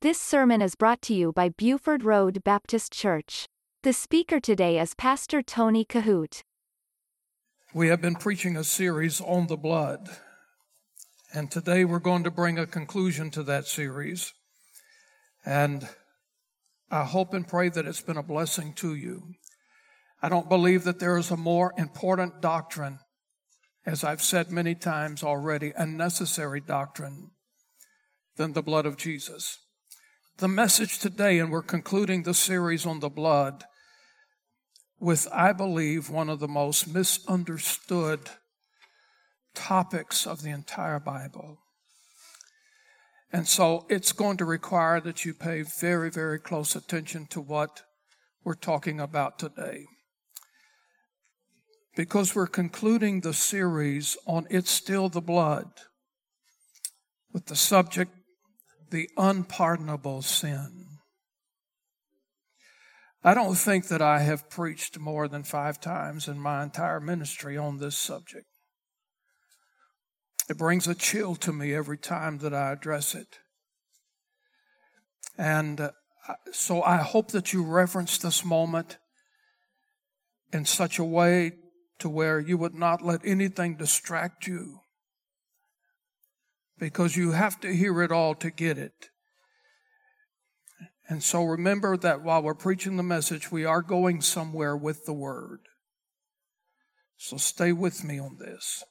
This sermon is brought to you by Buford Road Baptist Church. The speaker today is Pastor Tony Kohout. We have been preaching a series on the blood, and today we're going to bring a conclusion to that series. And I hope and pray that it's been a blessing to you. I don't believe that there is a more important doctrine, as I've said many times already, a necessary doctrine than the blood of Jesus. The message today, and we're concluding the series on the blood with, I believe, one of the most misunderstood topics of the entire Bible. And so it's going to require that you pay very, very close attention to what we're talking about today. Because we're concluding the series on It's Still the Blood with the subject the unpardonable sin. I don't think that I have preached more than five times in my entire ministry on this subject. It brings a chill to me every time that I address it. And uh, so I hope that you reverence this moment in such a way to where you would not let anything distract you because you have to hear it all to get it. And so remember that while we're preaching the message, we are going somewhere with the word. So stay with me on this.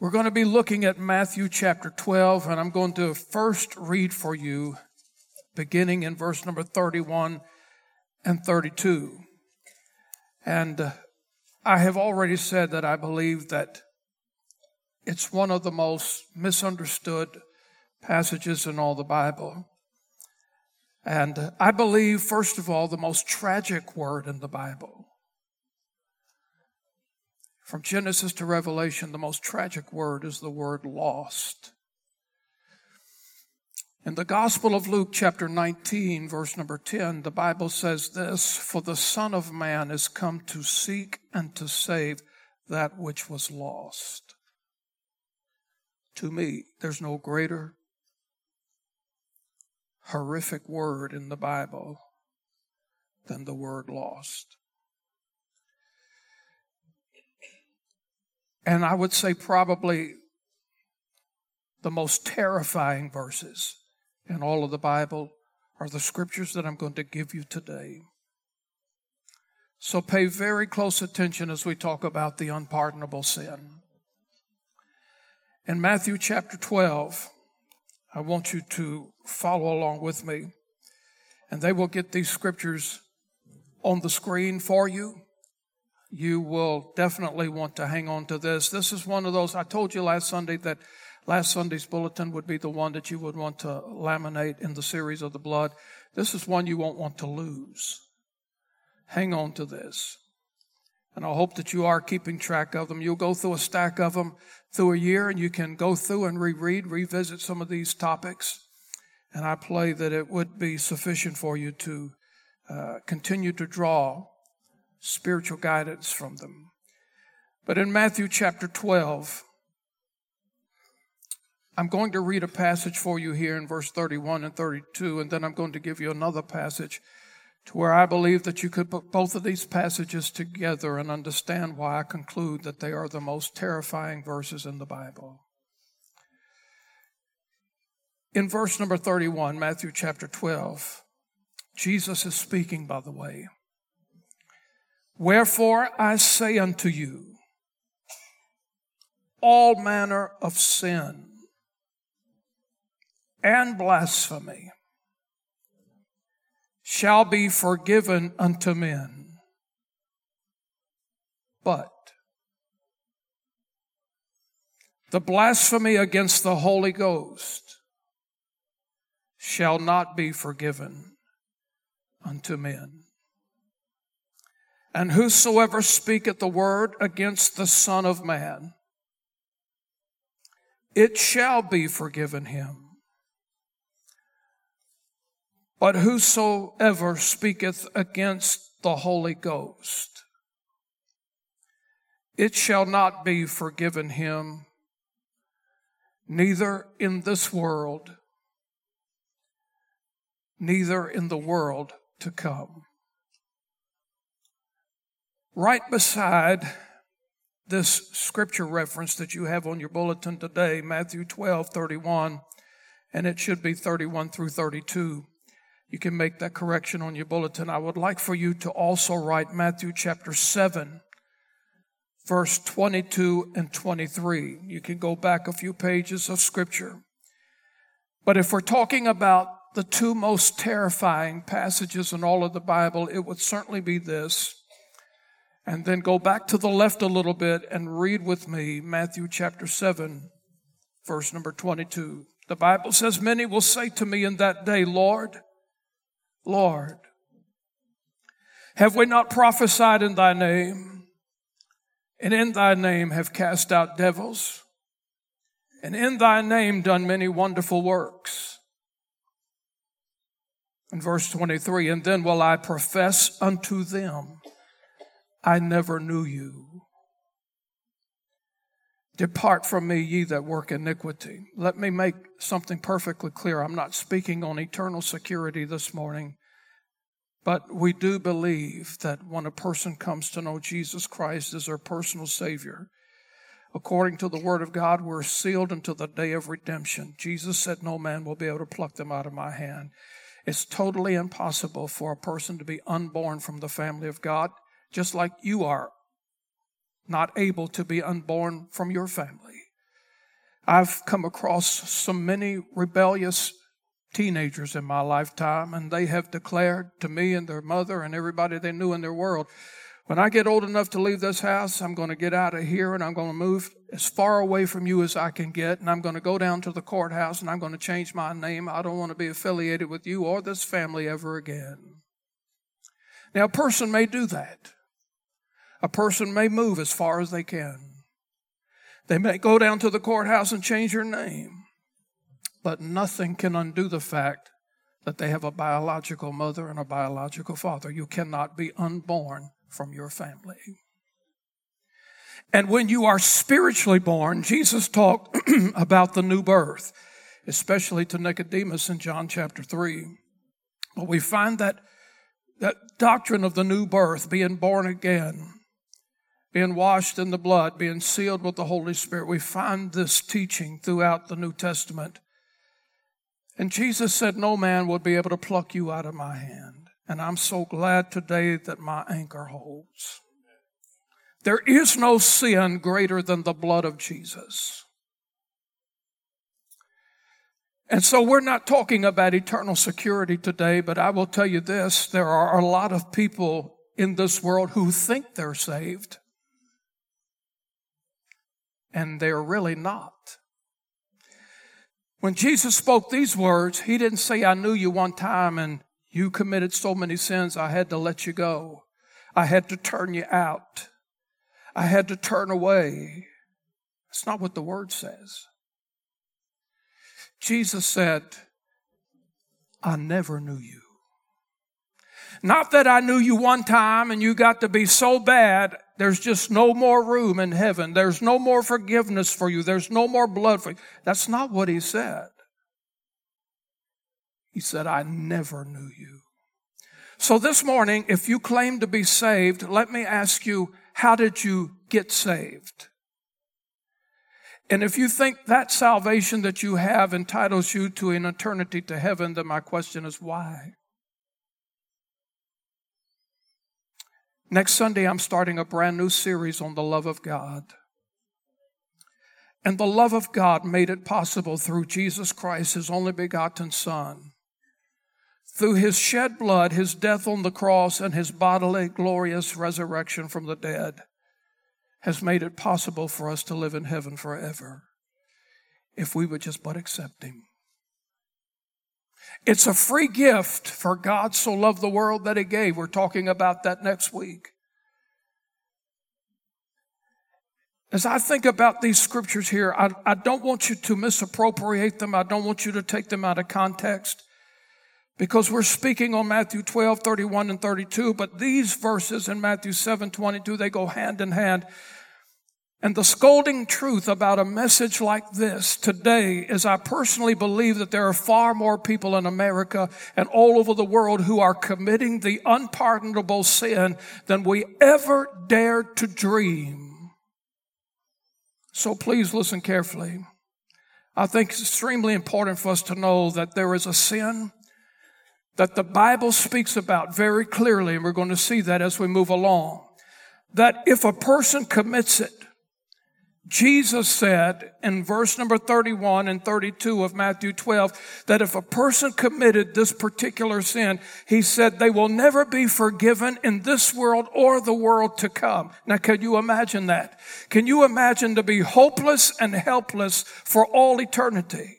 We're going to be looking at Matthew chapter 12, and I'm going to first read for you, beginning in verse number 31 and 32. And uh, I have already said that I believe that it's one of the most misunderstood passages in all the Bible. And I believe, first of all, the most tragic word in the Bible. From Genesis to Revelation, the most tragic word is the word lost. In the Gospel of Luke, chapter 19, verse number 10, the Bible says this For the Son of Man is come to seek and to save that which was lost. To me, there's no greater horrific word in the Bible than the word lost. And I would say probably the most terrifying verses in all of the Bible are the scriptures that I'm going to give you today. So pay very close attention as we talk about the unpardonable sin. In Matthew chapter 12, I want you to follow along with me, and they will get these scriptures on the screen for you. You will definitely want to hang on to this. This is one of those, I told you last Sunday that last Sunday's bulletin would be the one that you would want to laminate in the series of the blood. This is one you won't want to lose. Hang on to this. And I hope that you are keeping track of them. You'll go through a stack of them through a year and you can go through and reread, revisit some of these topics. And I pray that it would be sufficient for you to uh, continue to draw spiritual guidance from them. But in Matthew chapter 12, I'm going to read a passage for you here in verse 31 and 32, and then I'm going to give you another passage to where I believe that you could put both of these passages together and understand why I conclude that they are the most terrifying verses in the Bible. In verse number 31, Matthew chapter 12, Jesus is speaking, by the way. Wherefore I say unto you, all manner of sin and blasphemy shall be forgiven unto men. But the blasphemy against the Holy Ghost shall not be forgiven unto men. And whosoever speaketh the word against the Son of Man, it shall be forgiven him. But whosoever speaketh against the Holy Ghost, it shall not be forgiven him, neither in this world, neither in the world to come. Right beside this scripture reference that you have on your bulletin today, Matthew 12, 31, and it should be 31 through 32. You can make that correction on your bulletin. I would like for you to also write Matthew chapter 7, verse 22 and 23. You can go back a few pages of scripture. But if we're talking about the two most terrifying passages in all of the Bible, it would certainly be this. And then go back to the left a little bit and read with me Matthew chapter 7, verse number 22. The Bible says, Many will say to me in that day, Lord, Lord, have we not prophesied in thy name? And in thy name have cast out devils? And in thy name done many wonderful works? In verse 23, and then will I profess unto them, I never knew you. Depart from me, ye that work iniquity. Let me make something perfectly clear. I'm not speaking on eternal security this morning, but we do believe that when a person comes to know Jesus Christ as their personal Savior, according to the Word of God, we're sealed until the day of redemption. Jesus said, No man will be able to pluck them out of my hand. It's totally impossible for a person to be unborn from the family of God, just like you are not able to be unborn from your family. I've come across so many rebellious teenagers in my lifetime, and they have declared to me and their mother and everybody they knew in their world, when I get old enough to leave this house, I'm going to get out of here and I'm going to move as far away from you as I can get, and I'm going to go down to the courthouse and I'm going to change my name. I don't want to be affiliated with you or this family ever again. Now, a person may do that. A person may move as far as they can. They may go down to the courthouse and change their name, but nothing can undo the fact that they have a biological mother and a biological father. You cannot be unborn from your family. And when you are spiritually born, Jesus talked about the new birth, especially to Nicodemus in John chapter 3. But we find that that doctrine of the new birth, being born again, being washed in the blood, being sealed with the Holy Spirit. We find this teaching throughout the New Testament. And Jesus said, No man would be able to pluck you out of my hand. And I'm so glad today that my anchor holds. There is no sin greater than the blood of Jesus. And so we're not talking about eternal security today, but I will tell you this there are a lot of people in this world who think they're saved and they're really not. When Jesus spoke these words, he didn't say, I knew you one time and you committed so many sins, I had to let you go. I had to turn you out. I had to turn away. That's not what the word says. Jesus said, I never knew you. Not that I knew you one time and you got to be so bad, there's just no more room in heaven. There's no more forgiveness for you. There's no more blood for you. That's not what he said. He said, I never knew you. So this morning, if you claim to be saved, let me ask you, how did you get saved? And if you think that salvation that you have entitles you to an eternity to heaven, then my question is why? Next Sunday, I'm starting a brand new series on the love of God. And the love of God made it possible through Jesus Christ, his only begotten Son. Through his shed blood, his death on the cross, and his bodily glorious resurrection from the dead has made it possible for us to live in heaven forever if we would just but accept him. It's a free gift for God so loved the world that he gave. We're talking about that next week. As I think about these scriptures here, I, I, don't want you to misappropriate them. I don't want you to take them out of context because we're speaking on Matthew 12, 31 and 32, but these verses in Matthew 7, 22, they go hand in hand. And the scolding truth about a message like this today is I personally believe that there are far more people in America and all over the world who are committing the unpardonable sin than we ever dared to dream. So please listen carefully. I think it's extremely important for us to know that there is a sin that the Bible speaks about very clearly, and we're going to see that as we move along. That if a person commits it, Jesus said in verse number 31 and 32 of Matthew 12 that if a person committed this particular sin, he said they will never be forgiven in this world or the world to come. Now, can you imagine that? Can you imagine to be hopeless and helpless for all eternity?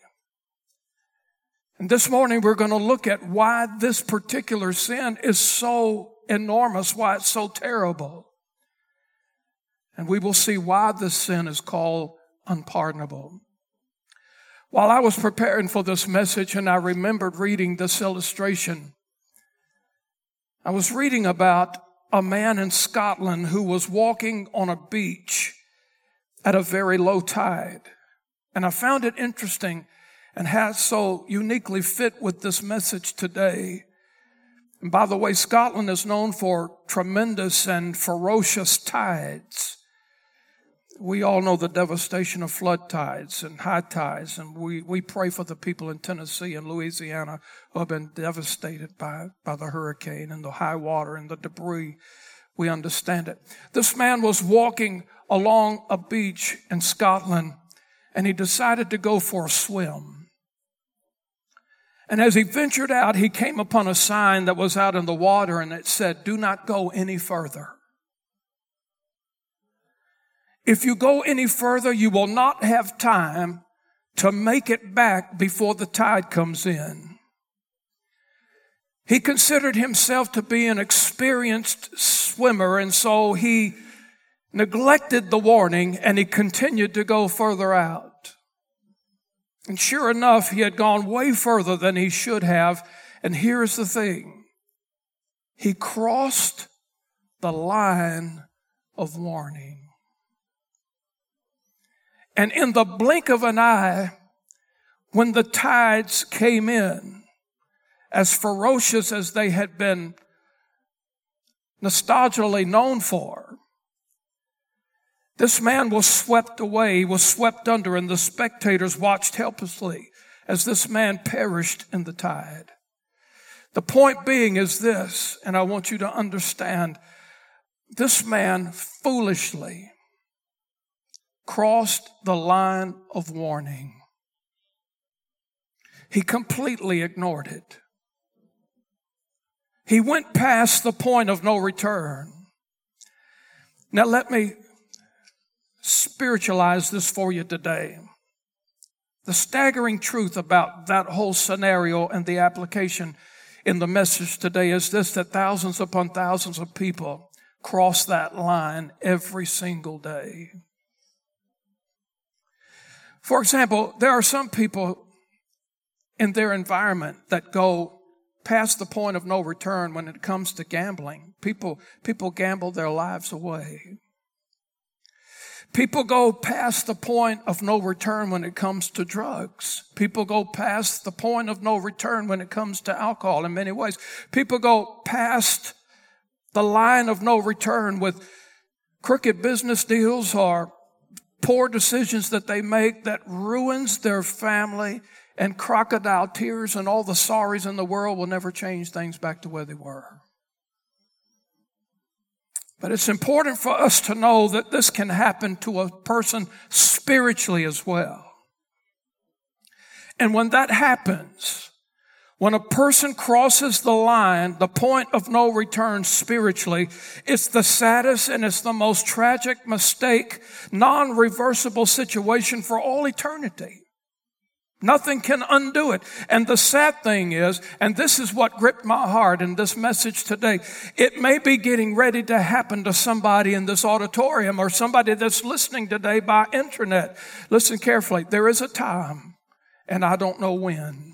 And this morning we're going to look at why this particular sin is so enormous, why it's so terrible. And we will see why this sin is called unpardonable. While I was preparing for this message and I remembered reading this illustration, I was reading about a man in Scotland who was walking on a beach at a very low tide. And I found it interesting and has so uniquely fit with this message today. And by the way, Scotland is known for tremendous and ferocious tides we all know the devastation of flood tides and high tides, and we, we pray for the people in Tennessee and Louisiana who have been devastated by, by the hurricane and the high water and the debris. We understand it. This man was walking along a beach in Scotland and he decided to go for a swim. And as he ventured out, he came upon a sign that was out in the water and it said, Do not go any further. If you go any further, you will not have time to make it back before the tide comes in. He considered himself to be an experienced swimmer, and so he neglected the warning and he continued to go further out. And sure enough, he had gone way further than he should have. And here's the thing. He crossed the line of warning. And in the blink of an eye, when the tides came in, as ferocious as they had been nostalgically known for, this man was swept away, was swept under, and the spectators watched helplessly as this man perished in the tide. The point being is this, and I want you to understand this man foolishly crossed the line of warning. He completely ignored it. He went past the point of no return. Now, let me spiritualize this for you today. The staggering truth about that whole scenario and the application in the message today is this that thousands upon thousands of people cross that line every single day. For example, there are some people in their environment that go past the point of no return when it comes to gambling. People, people gamble their lives away. People go past the point of no return when it comes to drugs. People go past the point of no return when it comes to alcohol in many ways. People go past the line of no return with crooked business deals or poor decisions that they make that ruins their family and crocodile tears and all the sorries in the world will never change things back to where they were. But it's important for us to know that this can happen to a person spiritually as well. And when that happens, when a person crosses the line, the point of no return spiritually, it's the saddest and it's the most tragic mistake, non-reversible situation for all eternity. Nothing can undo it. And the sad thing is, and this is what gripped my heart in this message today, it may be getting ready to happen to somebody in this auditorium or somebody that's listening today by internet. Listen carefully. There is a time, and I don't know when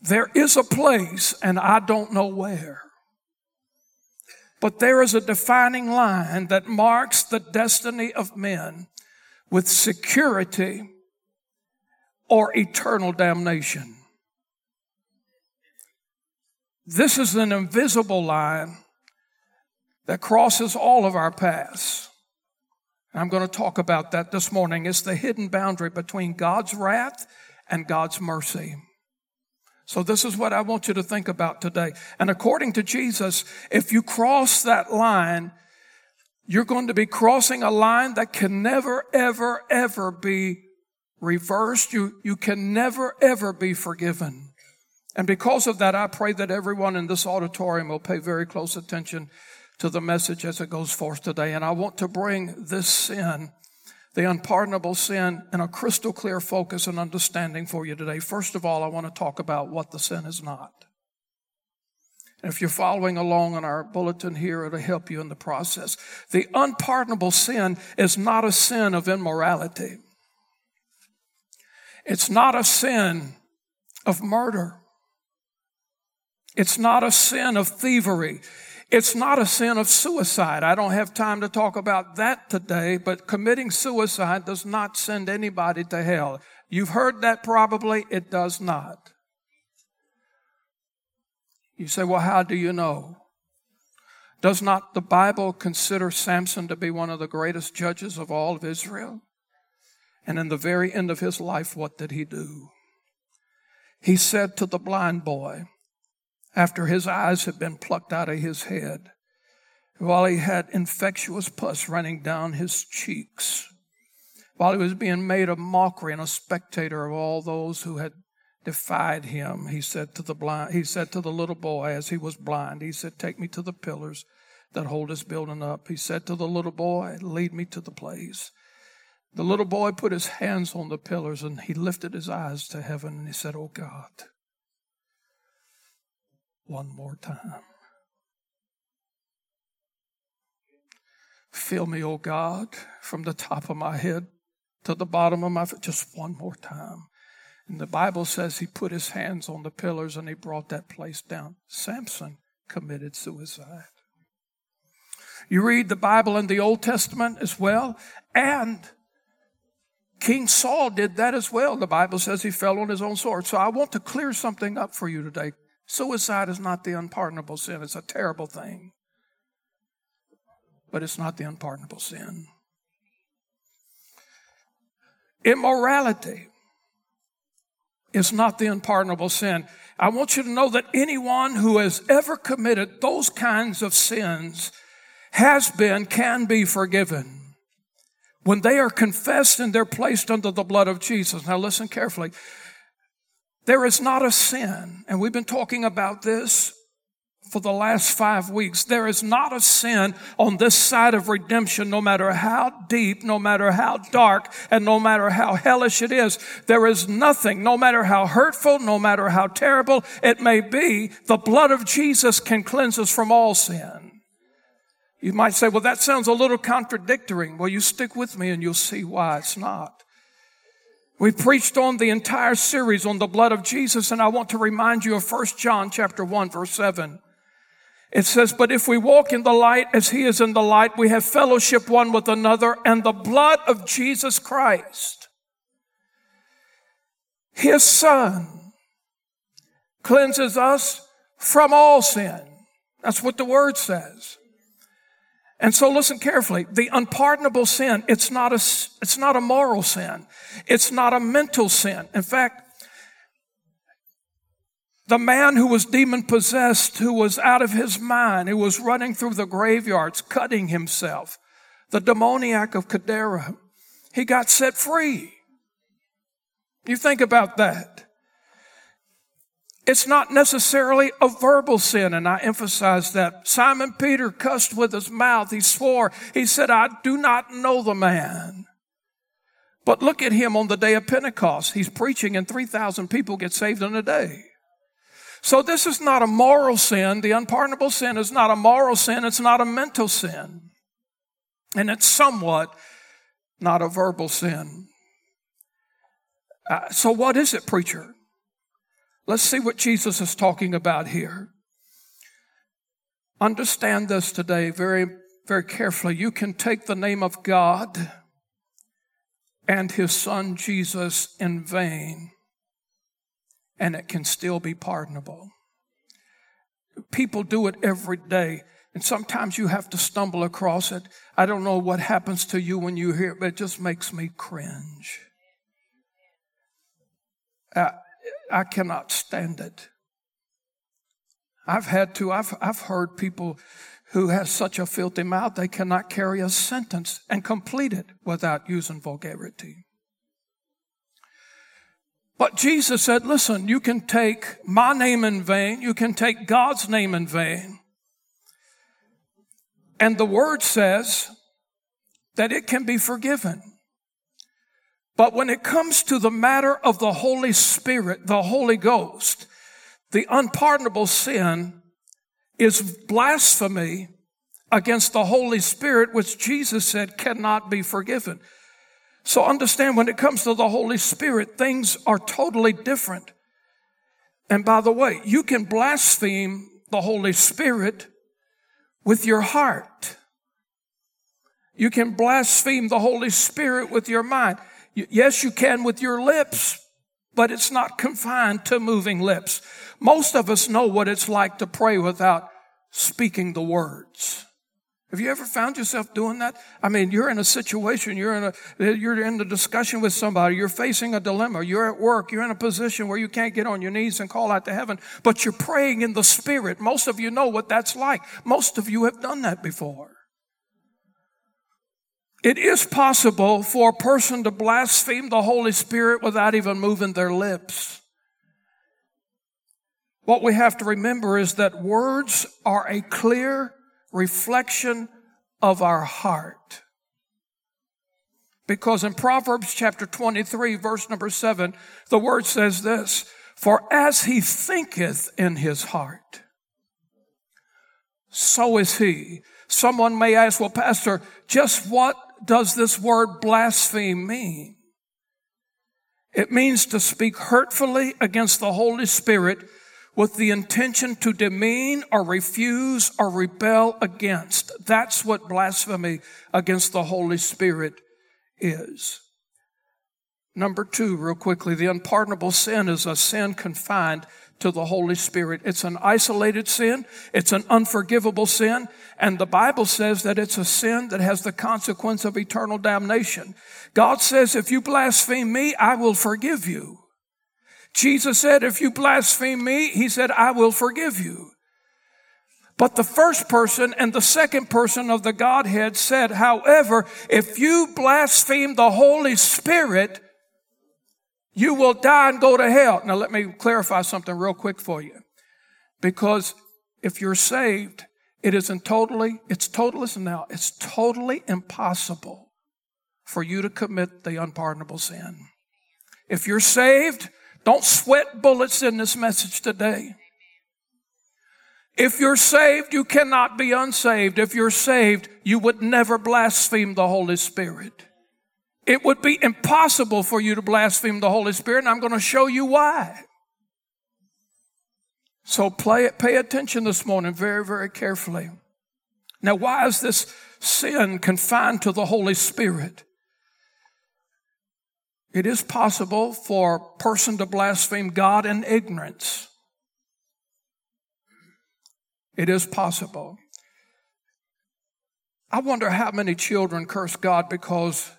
there is a place, and I don't know where, But there is a defining line that marks the destiny of men with security or eternal damnation. This is an invisible line that crosses all of our paths. I'm going to talk about that this morning. It's the hidden boundary between God's wrath and God's mercy. So this is what I want you to think about today. And according to Jesus, if you cross that line, you're going to be crossing a line that can never, ever, ever be reversed. You, you can never, ever be forgiven. And because of that, I pray that everyone in this auditorium will pay very close attention to the message as it goes forth today. And I want to bring this sin the unpardonable sin in a crystal clear focus and understanding for you today. First of all, I want to talk about what the sin is not. And if you're following along on our bulletin here, it'll help you in the process. The unpardonable sin is not a sin of immorality. It's not a sin of murder. It's not a sin of thievery. It's not a sin of suicide. I don't have time to talk about that today, but committing suicide does not send anybody to hell. You've heard that probably. It does not. You say, well, how do you know? Does not the Bible consider Samson to be one of the greatest judges of all of Israel? And in the very end of his life, what did he do? He said to the blind boy, after his eyes had been plucked out of his head, while he had infectious pus running down his cheeks, while he was being made a mockery and a spectator of all those who had defied him, he said to the blind, he said to the little boy as he was blind, he said, Take me to the pillars that hold this building up. He said to the little boy, Lead me to the place. The little boy put his hands on the pillars and he lifted his eyes to heaven and he said, Oh God, one more time. Fill me, oh God, from the top of my head to the bottom of my foot, just one more time. And the Bible says he put his hands on the pillars and he brought that place down. Samson committed suicide. You read the Bible in the Old Testament as well, and King Saul did that as well. The Bible says he fell on his own sword. So I want to clear something up for you today. Suicide is not the unpardonable sin. It's a terrible thing. But it's not the unpardonable sin. Immorality is not the unpardonable sin. I want you to know that anyone who has ever committed those kinds of sins has been, can be forgiven. When they are confessed and they're placed under the blood of Jesus. Now listen carefully. There is not a sin, and we've been talking about this for the last five weeks. There is not a sin on this side of redemption, no matter how deep, no matter how dark, and no matter how hellish it is. There is nothing, no matter how hurtful, no matter how terrible it may be, the blood of Jesus can cleanse us from all sin. You might say, well, that sounds a little contradictory. Well, you stick with me and you'll see why it's not. We've preached on the entire series on the blood of Jesus, and I want to remind you of 1 John chapter 1, verse 7. It says, But if we walk in the light as he is in the light, we have fellowship one with another, and the blood of Jesus Christ, his son, cleanses us from all sin. That's what the word says. And so listen carefully. The unpardonable sin, it's not a, it's not a moral sin. It's not a mental sin. In fact, the man who was demon possessed, who was out of his mind, who was running through the graveyards, cutting himself, the demoniac of Gadara, he got set free. You think about that. It's not necessarily a verbal sin, and I emphasize that. Simon Peter cussed with his mouth. He swore. He said, I do not know the man. But look at him on the day of Pentecost. He's preaching, and 3,000 people get saved in a day. So this is not a moral sin. The unpardonable sin is not a moral sin. It's not a mental sin. And it's somewhat not a verbal sin. Uh, so what is it, preacher? Let's see what Jesus is talking about here. Understand this today very, very carefully. You can take the name of God and his son Jesus in vain, and it can still be pardonable. People do it every day. And sometimes you have to stumble across it. I don't know what happens to you when you hear it, but it just makes me cringe. I, I cannot stand it. I've had to, I've, I've heard people who have such a filthy mouth they cannot carry a sentence and complete it without using vulgarity. But Jesus said, listen, you can take my name in vain, you can take God's name in vain, and the word says that it can be forgiven. But when it comes to the matter of the Holy Spirit, the Holy Ghost, the unpardonable sin is blasphemy against the Holy Spirit, which Jesus said cannot be forgiven. So understand when it comes to the Holy Spirit, things are totally different. And by the way, you can blaspheme the Holy Spirit with your heart. You can blaspheme the Holy Spirit with your mind. Yes, you can with your lips, but it's not confined to moving lips. Most of us know what it's like to pray without speaking the words. Have you ever found yourself doing that? I mean, you're in a situation, you're in a, you're in a discussion with somebody, you're facing a dilemma, you're at work, you're in a position where you can't get on your knees and call out to heaven, but you're praying in the spirit. Most of you know what that's like. Most of you have done that before. It is possible for a person to blaspheme the Holy Spirit without even moving their lips. What we have to remember is that words are a clear reflection of our heart. Because in Proverbs chapter 23, verse number 7, the word says this For as he thinketh in his heart, so is he. Someone may ask, Well, Pastor, just what does this word blaspheme mean? It means to speak hurtfully against the Holy Spirit with the intention to demean or refuse or rebel against. That's what blasphemy against the Holy Spirit is. Number two, real quickly, the unpardonable sin is a sin confined to the Holy Spirit. It's an isolated sin. It's an unforgivable sin. And the Bible says that it's a sin that has the consequence of eternal damnation. God says, if you blaspheme me, I will forgive you. Jesus said, if you blaspheme me, he said, I will forgive you. But the first person and the second person of the Godhead said, however, if you blaspheme the Holy Spirit, you will die and go to hell. Now let me clarify something real quick for you. Because if you're saved, it isn't totally, it's total, listen now, it's totally impossible for you to commit the unpardonable sin. If you're saved, don't sweat bullets in this message today. If you're saved, you cannot be unsaved. If you're saved, you would never blaspheme the Holy Spirit. It would be impossible for you to blaspheme the Holy Spirit, and I'm going to show you why. So play, pay attention this morning very, very carefully. Now, why is this sin confined to the Holy Spirit? It is possible for a person to blaspheme God in ignorance. It is possible. I wonder how many children curse God because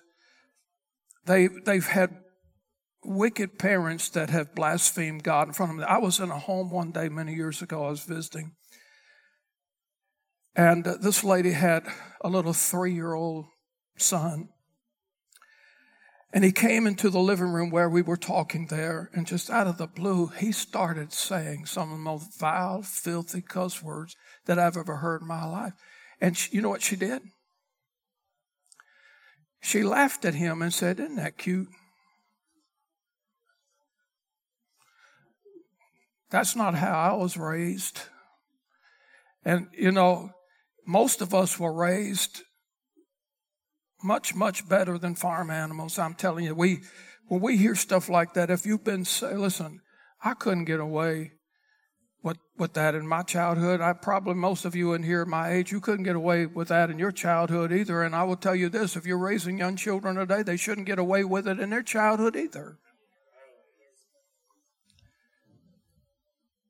they, they've had wicked parents that have blasphemed God in front of them. I was in a home one day many years ago, I was visiting. And uh, this lady had a little three year old son. And he came into the living room where we were talking there, and just out of the blue, he started saying some of the most vile, filthy cuss words that I've ever heard in my life. And she, you know what she did? She laughed at him and said, Isn't that cute? That's not how I was raised. And, you know, most of us were raised much, much better than farm animals. I'm telling you, we, when we hear stuff like that, if you've been, say, listen, I couldn't get away with, with that in my childhood. I probably most of you in here my age, you couldn't get away with that in your childhood either. And I will tell you this, if you're raising young children today, they shouldn't get away with it in their childhood either.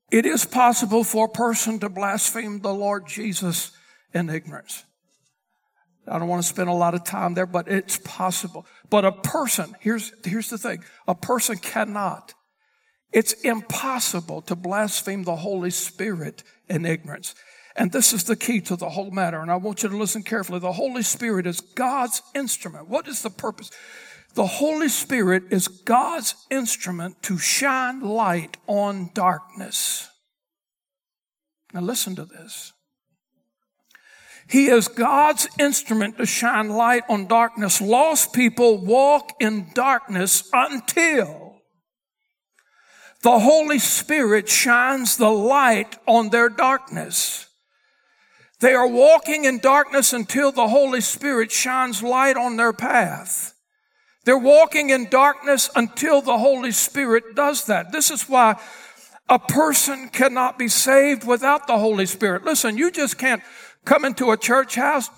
It is possible for a person to blaspheme the Lord Jesus in ignorance. I don't want to spend a lot of time there, but it's possible. But a person, here's, here's the thing. A person cannot it's impossible to blaspheme the Holy Spirit in ignorance. And this is the key to the whole matter. And I want you to listen carefully. The Holy Spirit is God's instrument. What is the purpose? The Holy Spirit is God's instrument to shine light on darkness. Now listen to this. He is God's instrument to shine light on darkness. Lost people walk in darkness until the Holy Spirit shines the light on their darkness. They are walking in darkness until the Holy Spirit shines light on their path. They're walking in darkness until the Holy Spirit does that. This is why a person cannot be saved without the Holy Spirit. Listen, you just can't come into a church house,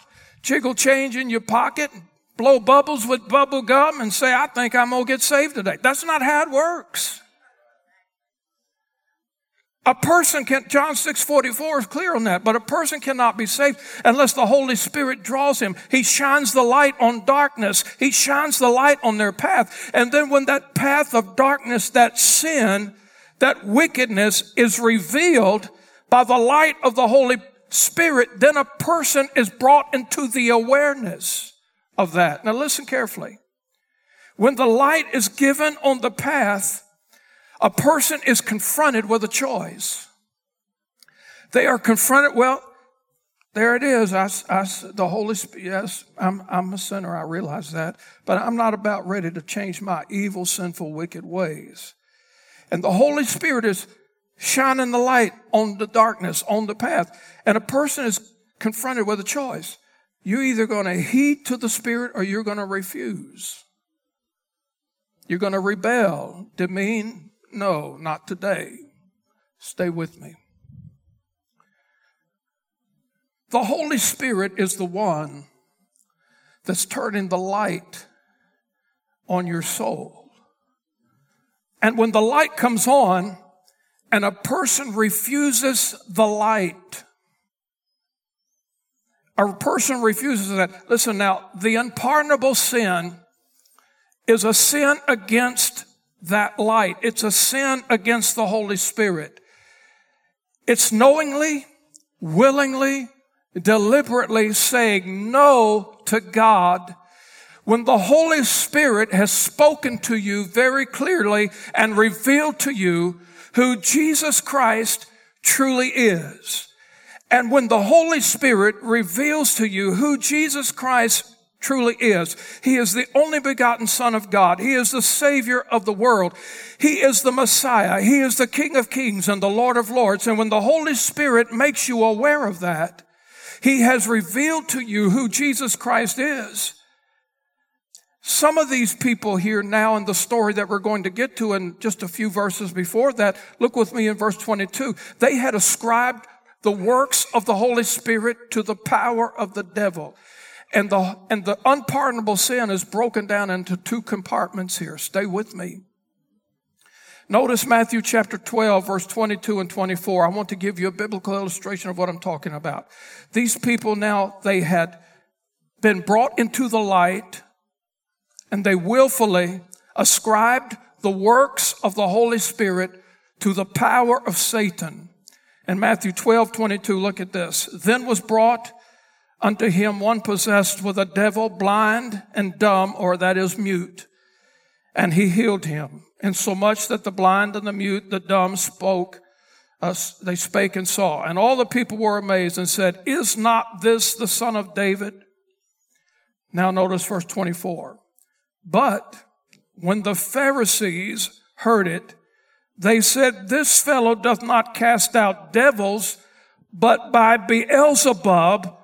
jiggle change in your pocket, blow bubbles with bubble gum and say, I think I'm going to get saved today. That's not how it works. A person can, John 6 44 is clear on that, but a person cannot be saved unless the Holy Spirit draws him. He shines the light on darkness. He shines the light on their path. And then when that path of darkness, that sin, that wickedness is revealed by the light of the Holy Spirit, then a person is brought into the awareness of that. Now listen carefully. When the light is given on the path, a person is confronted with a choice. They are confronted, well, there it is. I, I, the Holy Spirit, yes, I'm, I'm a sinner. I realize that. But I'm not about ready to change my evil, sinful, wicked ways. And the Holy Spirit is shining the light on the darkness, on the path. And a person is confronted with a choice. You're either going to heed to the Spirit or you're going to refuse. You're going to rebel, demean, no, not today. Stay with me. The Holy Spirit is the one that's turning the light on your soul. And when the light comes on and a person refuses the light, a person refuses that. Listen now, the unpardonable sin is a sin against that light. It's a sin against the Holy Spirit. It's knowingly, willingly, deliberately saying no to God when the Holy Spirit has spoken to you very clearly and revealed to you who Jesus Christ truly is. And when the Holy Spirit reveals to you who Jesus Christ truly is. He is the only begotten Son of God. He is the Savior of the world. He is the Messiah. He is the King of Kings and the Lord of Lords. And when the Holy Spirit makes you aware of that, He has revealed to you who Jesus Christ is. Some of these people here now in the story that we're going to get to in just a few verses before that, look with me in verse 22. They had ascribed the works of the Holy Spirit to the power of the devil. And the, and the unpardonable sin is broken down into two compartments here. Stay with me. Notice Matthew chapter 12, verse 22 and 24. I want to give you a biblical illustration of what I'm talking about. These people now, they had been brought into the light and they willfully ascribed the works of the Holy Spirit to the power of Satan. In Matthew 12, 22, look at this. Then was brought unto him one possessed with a devil, blind and dumb, or that is mute. And he healed him, insomuch that the blind and the mute, the dumb spoke, uh, they spake and saw. And all the people were amazed and said, Is not this the son of David? Now notice verse 24. But when the Pharisees heard it, they said, This fellow doth not cast out devils, but by Beelzebub,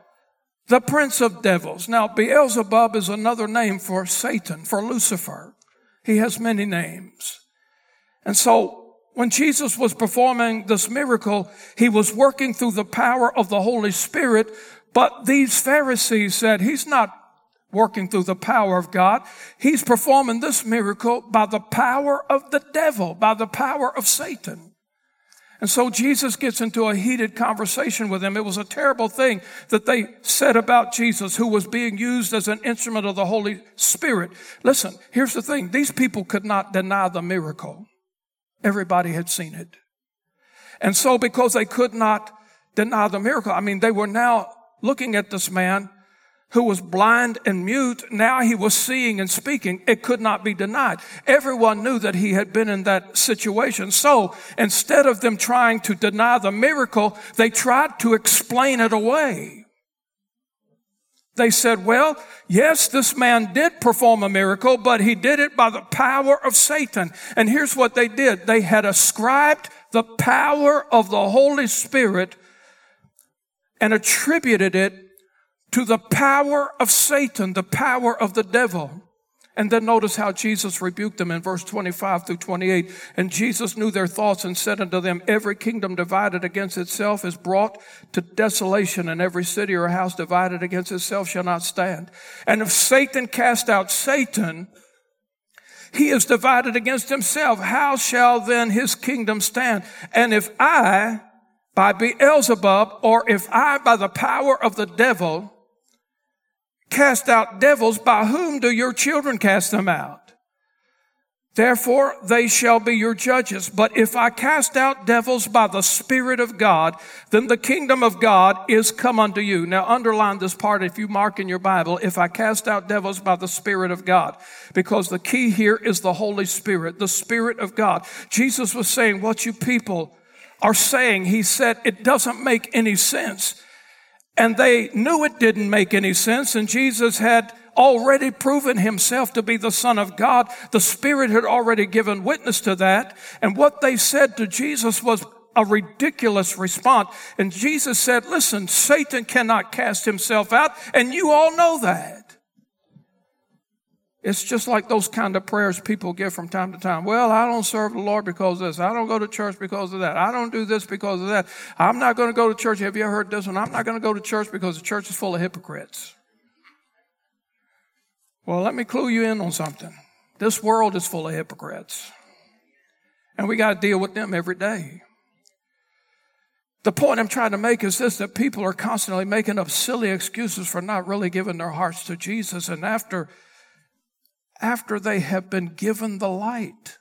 the prince of devils. Now, Beelzebub is another name for Satan, for Lucifer. He has many names. And so, when Jesus was performing this miracle, he was working through the power of the Holy Spirit, but these Pharisees said he's not working through the power of God. He's performing this miracle by the power of the devil, by the power of Satan. And so Jesus gets into a heated conversation with them. It was a terrible thing that they said about Jesus, who was being used as an instrument of the Holy Spirit. Listen, here's the thing. These people could not deny the miracle. Everybody had seen it. And so because they could not deny the miracle, I mean, they were now looking at this man who was blind and mute, now he was seeing and speaking. It could not be denied. Everyone knew that he had been in that situation. So instead of them trying to deny the miracle, they tried to explain it away. They said, well, yes, this man did perform a miracle, but he did it by the power of Satan. And here's what they did. They had ascribed the power of the Holy Spirit and attributed it to the power of Satan, the power of the devil. And then notice how Jesus rebuked them in verse 25 through 28. And Jesus knew their thoughts and said unto them, Every kingdom divided against itself is brought to desolation, and every city or house divided against itself shall not stand. And if Satan cast out Satan, he is divided against himself. How shall then his kingdom stand? And if I, by Beelzebub, or if I, by the power of the devil, cast out devils, by whom do your children cast them out? Therefore, they shall be your judges. But if I cast out devils by the Spirit of God, then the kingdom of God is come unto you. Now, underline this part if you mark in your Bible, if I cast out devils by the Spirit of God, because the key here is the Holy Spirit, the Spirit of God. Jesus was saying what you people are saying. He said it doesn't make any sense. And they knew it didn't make any sense, and Jesus had already proven himself to be the Son of God. The Spirit had already given witness to that. And what they said to Jesus was a ridiculous response. And Jesus said, listen, Satan cannot cast himself out, and you all know that. It's just like those kind of prayers people give from time to time. Well, I don't serve the Lord because of this. I don't go to church because of that. I don't do this because of that. I'm not going to go to church. Have you ever heard this one? I'm not going to go to church because the church is full of hypocrites. Well, let me clue you in on something. This world is full of hypocrites. And we got to deal with them every day. The point I'm trying to make is this that people are constantly making up silly excuses for not really giving their hearts to Jesus. And after after they have been given the light.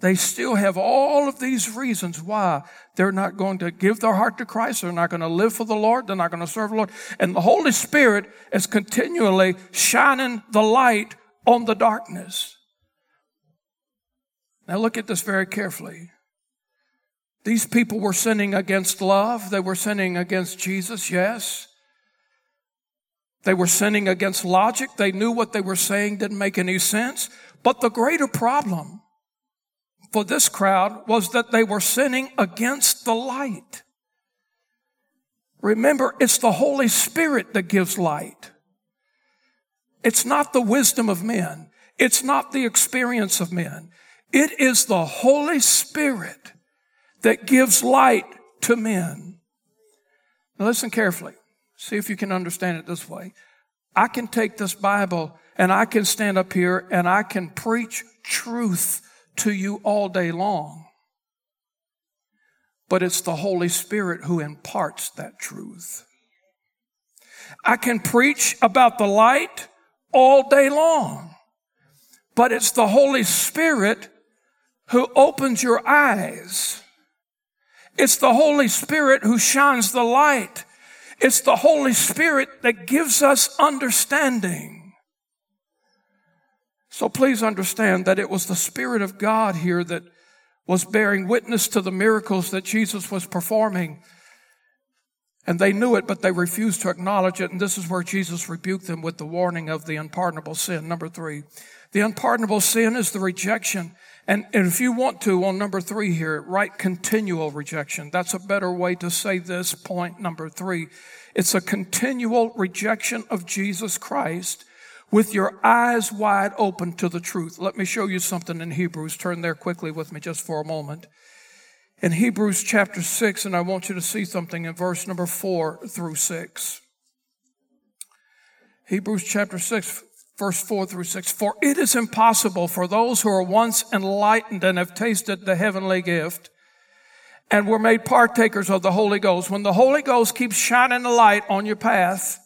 They still have all of these reasons why they're not going to give their heart to Christ. They're not going to live for the Lord. They're not going to serve the Lord. And the Holy Spirit is continually shining the light on the darkness. Now look at this very carefully. These people were sinning against love. They were sinning against Jesus, yes. They were sinning against logic. They knew what they were saying didn't make any sense. But the greater problem for this crowd was that they were sinning against the light. Remember, it's the Holy Spirit that gives light. It's not the wisdom of men. It's not the experience of men. It is the Holy Spirit that gives light to men. Now listen carefully. See if you can understand it this way. I can take this Bible and I can stand up here and I can preach truth to you all day long. But it's the Holy Spirit who imparts that truth. I can preach about the light all day long, but it's the Holy Spirit who opens your eyes. It's the Holy Spirit who shines the light it's the Holy Spirit that gives us understanding. So please understand that it was the Spirit of God here that was bearing witness to the miracles that Jesus was performing. And they knew it, but they refused to acknowledge it. And this is where Jesus rebuked them with the warning of the unpardonable sin. Number three. The unpardonable sin is the rejection and, and if you want to, on number three here, write continual rejection. That's a better way to say this point number three. It's a continual rejection of Jesus Christ, with your eyes wide open to the truth. Let me show you something in Hebrews. Turn there quickly with me just for a moment. In Hebrews chapter 6, and I want you to see something in verse number 4 through 6. Hebrews chapter 6, verse 4 through 6. For it is impossible for those who are once enlightened and have tasted the heavenly gift and were made partakers of the Holy Ghost. When the Holy Ghost keeps shining the light on your path,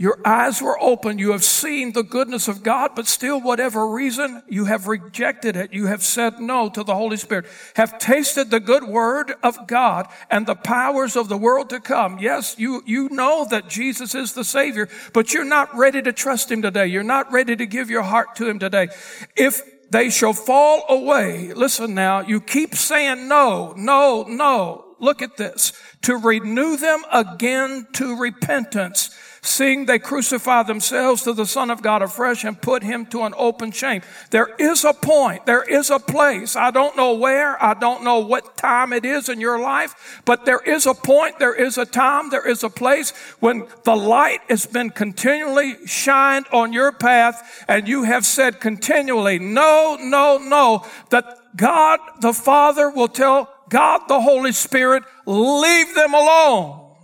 your eyes were open. You have seen the goodness of God, but still, whatever reason, you have rejected it. You have said no to the Holy Spirit. Have tasted the good word of God and the powers of the world to come. Yes, you, you know that Jesus is the Savior, but you're not ready to trust Him today. You're not ready to give your heart to Him today. If they shall fall away, listen now, you keep saying no, no, no. Look at this. To renew them again to repentance seeing they crucify themselves to the Son of God afresh and put him to an open shame. There is a point, there is a place. I don't know where, I don't know what time it is in your life, but there is a point, there is a time, there is a place when the light has been continually shined on your path and you have said continually, no, no, no, that God the Father will tell God the Holy Spirit, leave them alone.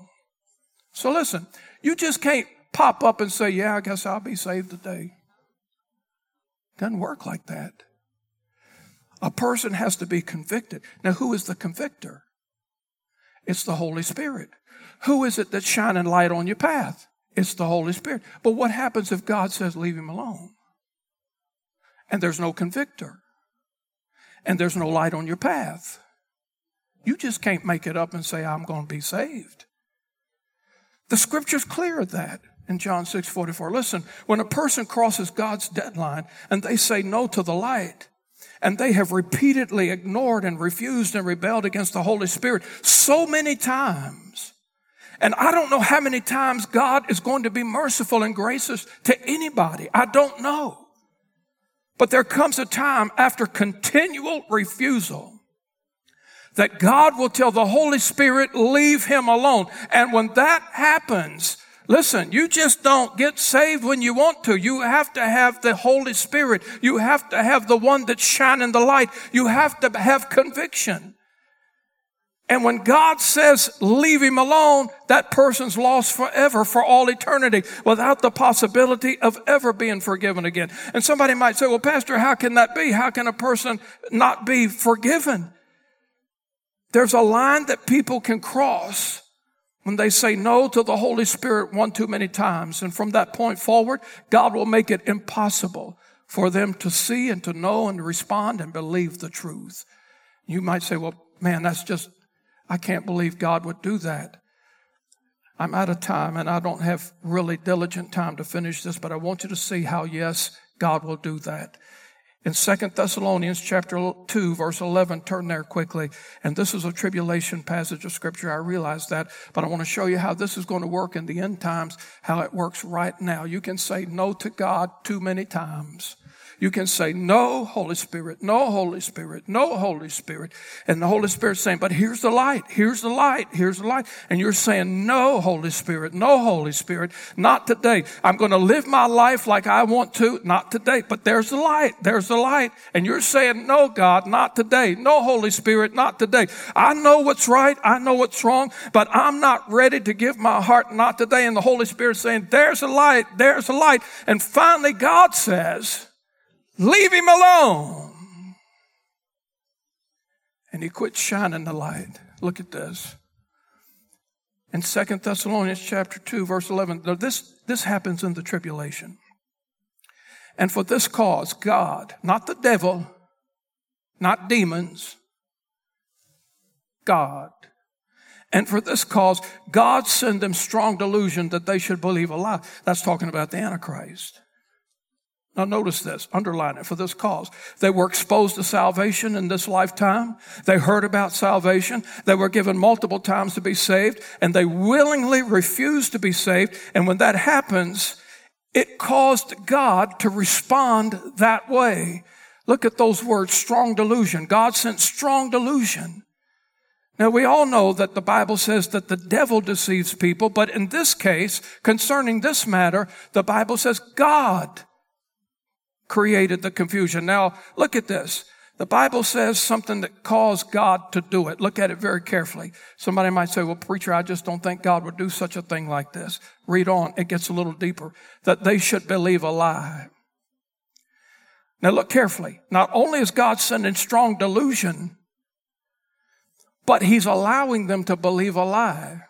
So listen, you just can't pop up and say, Yeah, I guess I'll be saved today. Doesn't work like that. A person has to be convicted. Now, who is the convictor? It's the Holy Spirit. Who is it that's shining light on your path? It's the Holy Spirit. But what happens if God says, leave him alone? And there's no convictor. And there's no light on your path. You just can't make it up and say, I'm going to be saved. The scripture's clear of that in John 6 44. Listen, when a person crosses God's deadline and they say no to the light, and they have repeatedly ignored and refused and rebelled against the Holy Spirit so many times. And I don't know how many times God is going to be merciful and gracious to anybody. I don't know. But there comes a time after continual refusal that God will tell the Holy Spirit, leave him alone. And when that happens, listen, you just don't get saved when you want to. You have to have the Holy Spirit. You have to have the one that's shining the light. You have to have conviction. And when God says, leave him alone, that person's lost forever for all eternity without the possibility of ever being forgiven again. And somebody might say, well, pastor, how can that be? How can a person not be forgiven? There's a line that people can cross when they say no to the Holy Spirit one too many times. And from that point forward, God will make it impossible for them to see and to know and to respond and believe the truth. You might say, well, man, that's just, I can't believe God would do that. I'm out of time and I don't have really diligent time to finish this, but I want you to see how, yes, God will do that in Second Thessalonians chapter 2 verse 11 turn there quickly. And this is a tribulation passage of scripture. I realize that but I want to show you how this is going to work in the end times how it works right now. You can say no to God too many times you can say, no, Holy Spirit, no, Holy Spirit, no, Holy Spirit. And the Holy Spirit's saying, but here's the light, here's the light, here's the light. And you're saying, no, Holy Spirit, no, Holy Spirit, not today. I'm going to live my life like I want to, not today. But there's the light, there's the light. And you're saying, no, God, not today. No, Holy Spirit, not today. I know what's right, I know what's wrong, but I'm not ready to give my heart not today. And the Holy Spirit saying, there's a light, there's a light. And finally, God says, Leave him alone. And he quit shining the light. Look at this. In Second Thessalonians chapter 2, verse 11, this, this happens in the tribulation. And for this cause, God, not the devil, not demons, God. And for this cause, God sent them strong delusion that they should believe a lie. That's talking about the Antichrist. Now notice this, underline it for this cause. They were exposed to salvation in this lifetime. They heard about salvation. They were given multiple times to be saved and they willingly refused to be saved. And when that happens, it caused God to respond that way. Look at those words, strong delusion. God sent strong delusion. Now, we all know that the Bible says that the devil deceives people, but in this case, concerning this matter, the Bible says God created the confusion. Now, look at this. The Bible says something that caused God to do it. Look at it very carefully. Somebody might say, well, preacher, I just don't think God would do such a thing like this. Read on. It gets a little deeper. That they should believe a lie. Now look carefully. Not only is God sending strong delusion, but he's allowing them to believe a lie.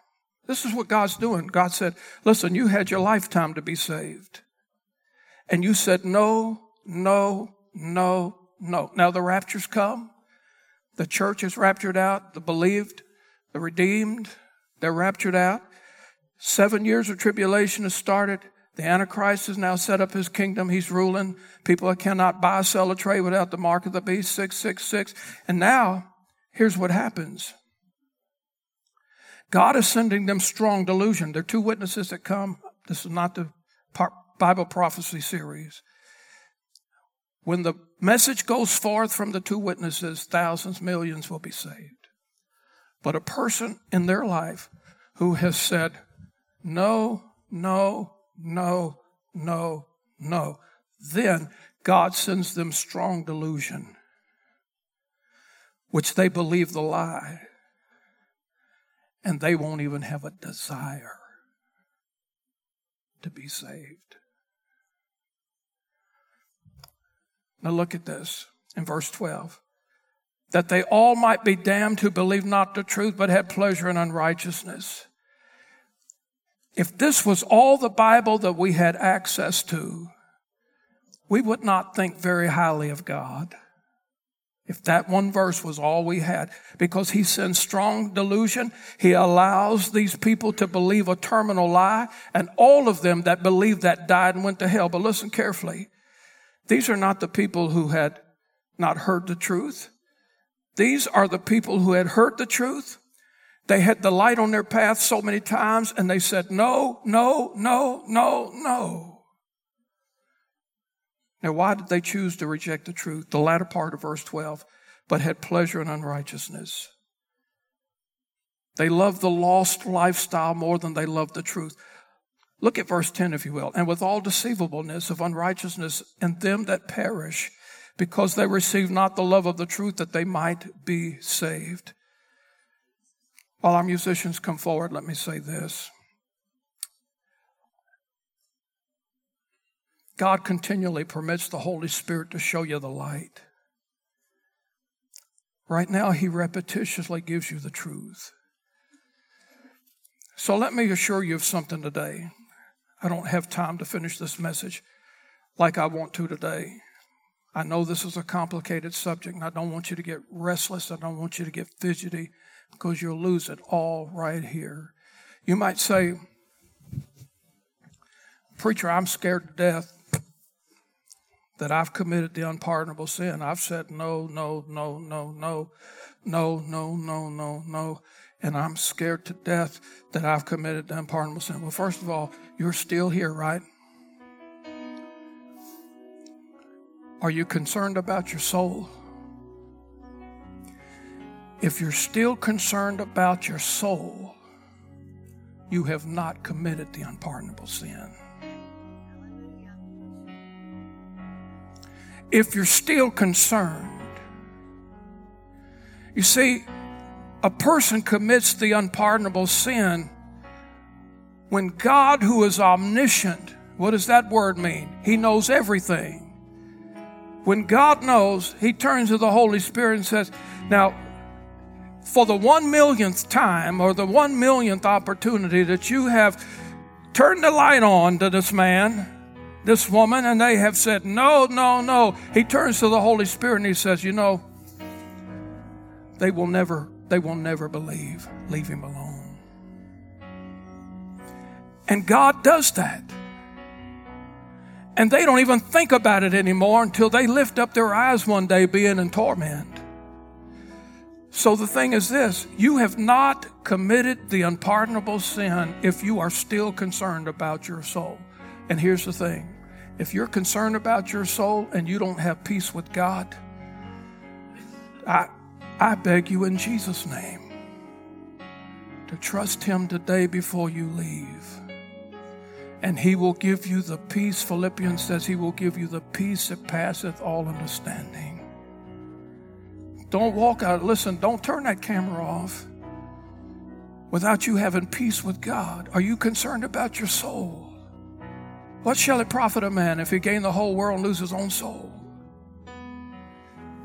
This is what God's doing. God said, listen, you had your lifetime to be saved. And you said, no, no, no, no. Now the rapture's come. The church is raptured out. The believed, the redeemed, they're raptured out. Seven years of tribulation has started. The Antichrist has now set up his kingdom. He's ruling. People cannot buy, sell, or trade without the mark of the beast, 666. And now Here's what happens God is sending them strong delusion. There are two witnesses that come. This is not the Bible prophecy series. When the message goes forth from the two witnesses, thousands, millions will be saved. But a person in their life who has said, no, no, no, no, no, then God sends them strong delusion which they believe the lie, and they won't even have a desire to be saved. Now look at this in verse 12. That they all might be damned who believe not the truth, but had pleasure in unrighteousness. If this was all the Bible that we had access to, we would not think very highly of God. If that one verse was all we had, because he sends strong delusion, he allows these people to believe a terminal lie, and all of them that believed that died and went to hell. But listen carefully. These are not the people who had not heard the truth. These are the people who had heard the truth. They had the light on their path so many times and they said, no, no, no, no, no. Now, why did they choose to reject the truth? The latter part of verse 12, but had pleasure in unrighteousness. They loved the lost lifestyle more than they loved the truth. Look at verse 10, if you will. And with all deceivableness of unrighteousness in them that perish, because they receive not the love of the truth that they might be saved. While our musicians come forward, let me say this. God continually permits the Holy Spirit to show you the light. Right now, He repetitiously gives you the truth. So let me assure you of something today. I don't have time to finish this message like I want to today. I know this is a complicated subject, and I don't want you to get restless. I don't want you to get fidgety because you'll lose it all right here. You might say, Preacher, I'm scared to death that I've committed the unpardonable sin. I've said no, no, no, no, no, no, no, no, no, no. And I'm scared to death that I've committed the unpardonable sin. Well, first of all, you're still here, right? Are you concerned about your soul? If you're still concerned about your soul, you have not committed the unpardonable sin. if you're still concerned. You see, a person commits the unpardonable sin when God, who is omniscient, what does that word mean? He knows everything. When God knows, He turns to the Holy Spirit and says, Now, for the one millionth time or the one millionth opportunity that you have turned the light on to this man, this woman, and they have said, No, no, no. He turns to the Holy Spirit and he says, You know, they will never, they will never believe. Leave him alone. And God does that. And they don't even think about it anymore until they lift up their eyes one day being in torment. So the thing is this you have not committed the unpardonable sin if you are still concerned about your soul. And here's the thing if you're concerned about your soul and you don't have peace with God, I, I beg you in Jesus' name, to trust Him today before you leave. And He will give you the peace. Philippians says He will give you the peace that passeth all understanding. Don't walk out. Listen, don't turn that camera off without you having peace with God. Are you concerned about your soul? What shall it profit a man if he gain the whole world and lose his own soul?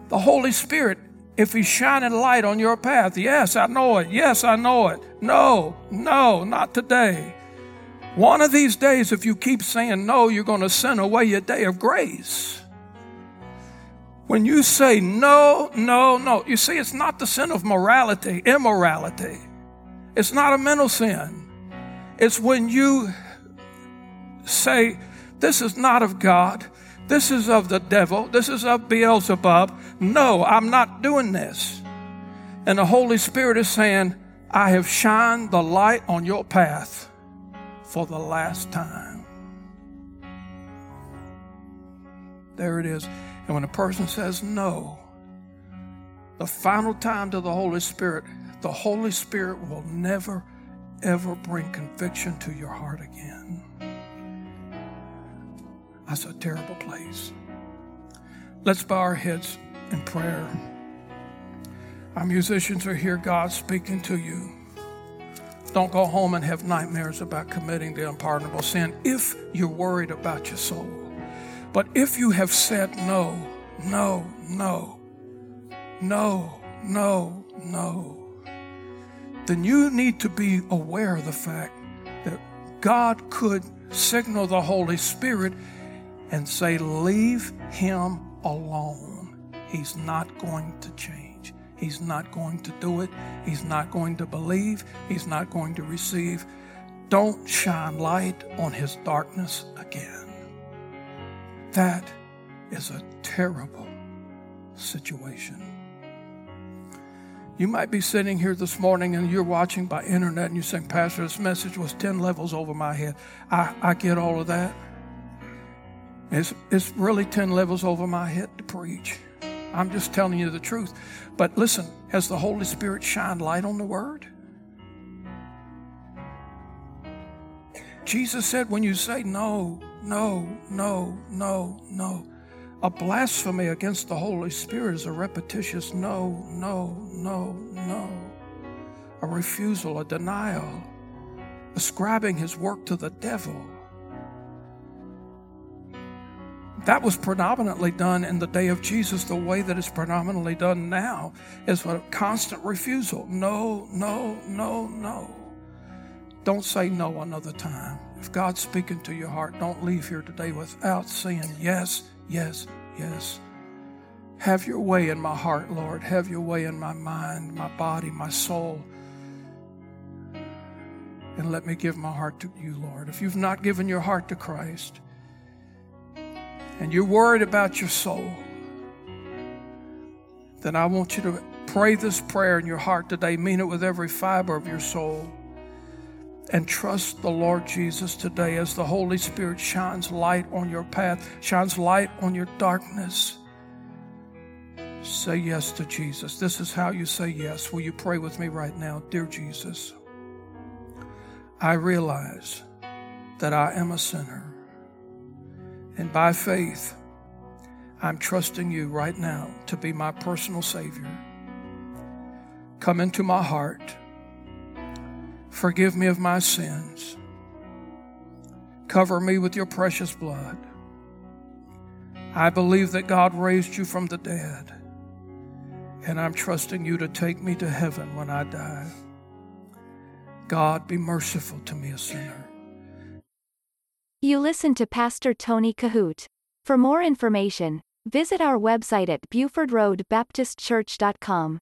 The Holy Spirit, if He's shining light on your path, yes, I know it. Yes, I know it. No, no, not today. One of these days, if you keep saying no, you're going to send away your day of grace. When you say no, no, no, you see, it's not the sin of morality, immorality. It's not a mental sin. It's when you say, This is not of God. This is of the devil. This is of Beelzebub. No, I'm not doing this. And the Holy Spirit is saying, I have shined the light on your path for the last time. There it is. And when a person says no, the final time to the Holy Spirit, the Holy Spirit will never, ever bring conviction to your heart again. That's a terrible place. Let's bow our heads in prayer. Our musicians are here, God speaking to you. Don't go home and have nightmares about committing the unpardonable sin if you're worried about your soul. But if you have said no, no, no, no, no, no, then you need to be aware of the fact that God could signal the Holy Spirit and say, Leave him alone. He's not going to change. He's not going to do it. He's not going to believe. He's not going to receive. Don't shine light on his darkness again. That is a terrible situation. You might be sitting here this morning and you're watching by internet and you're saying, Pastor, this message was 10 levels over my head. I, I get all of that. It's, it's really 10 levels over my head to preach. I'm just telling you the truth. But listen, has the Holy Spirit shined light on the Word? Jesus said, when you say no, no, no, no, no, a blasphemy against the Holy Spirit is a repetitious no, no, no, no, a refusal, a denial, ascribing his work to the devil. That was predominantly done in the day of Jesus. The way that it's predominantly done now is a constant refusal. No, no, no, no. Don't say no another time. If God's speaking to your heart, don't leave here today without saying yes, yes, yes. Have your way in my heart, Lord. Have your way in my mind, my body, my soul. And let me give my heart to you, Lord. If you've not given your heart to Christ, and you're worried about your soul, then I want you to pray this prayer in your heart today. Mean it with every fiber of your soul. And trust the Lord Jesus today as the Holy Spirit shines light on your path, shines light on your darkness. Say yes to Jesus. This is how you say yes. Will you pray with me right now? Dear Jesus, I realize that I am a sinner. And by faith, I'm trusting you right now to be my personal Savior. Come into my heart. Forgive me of my sins. Cover me with your precious blood. I believe that God raised you from the dead, and I'm trusting you to take me to heaven when I die. God, be merciful to me, a sinner. You listen to Pastor Tony Kohout. For more information, visit our website at BufordRoadBaptistChurch.com.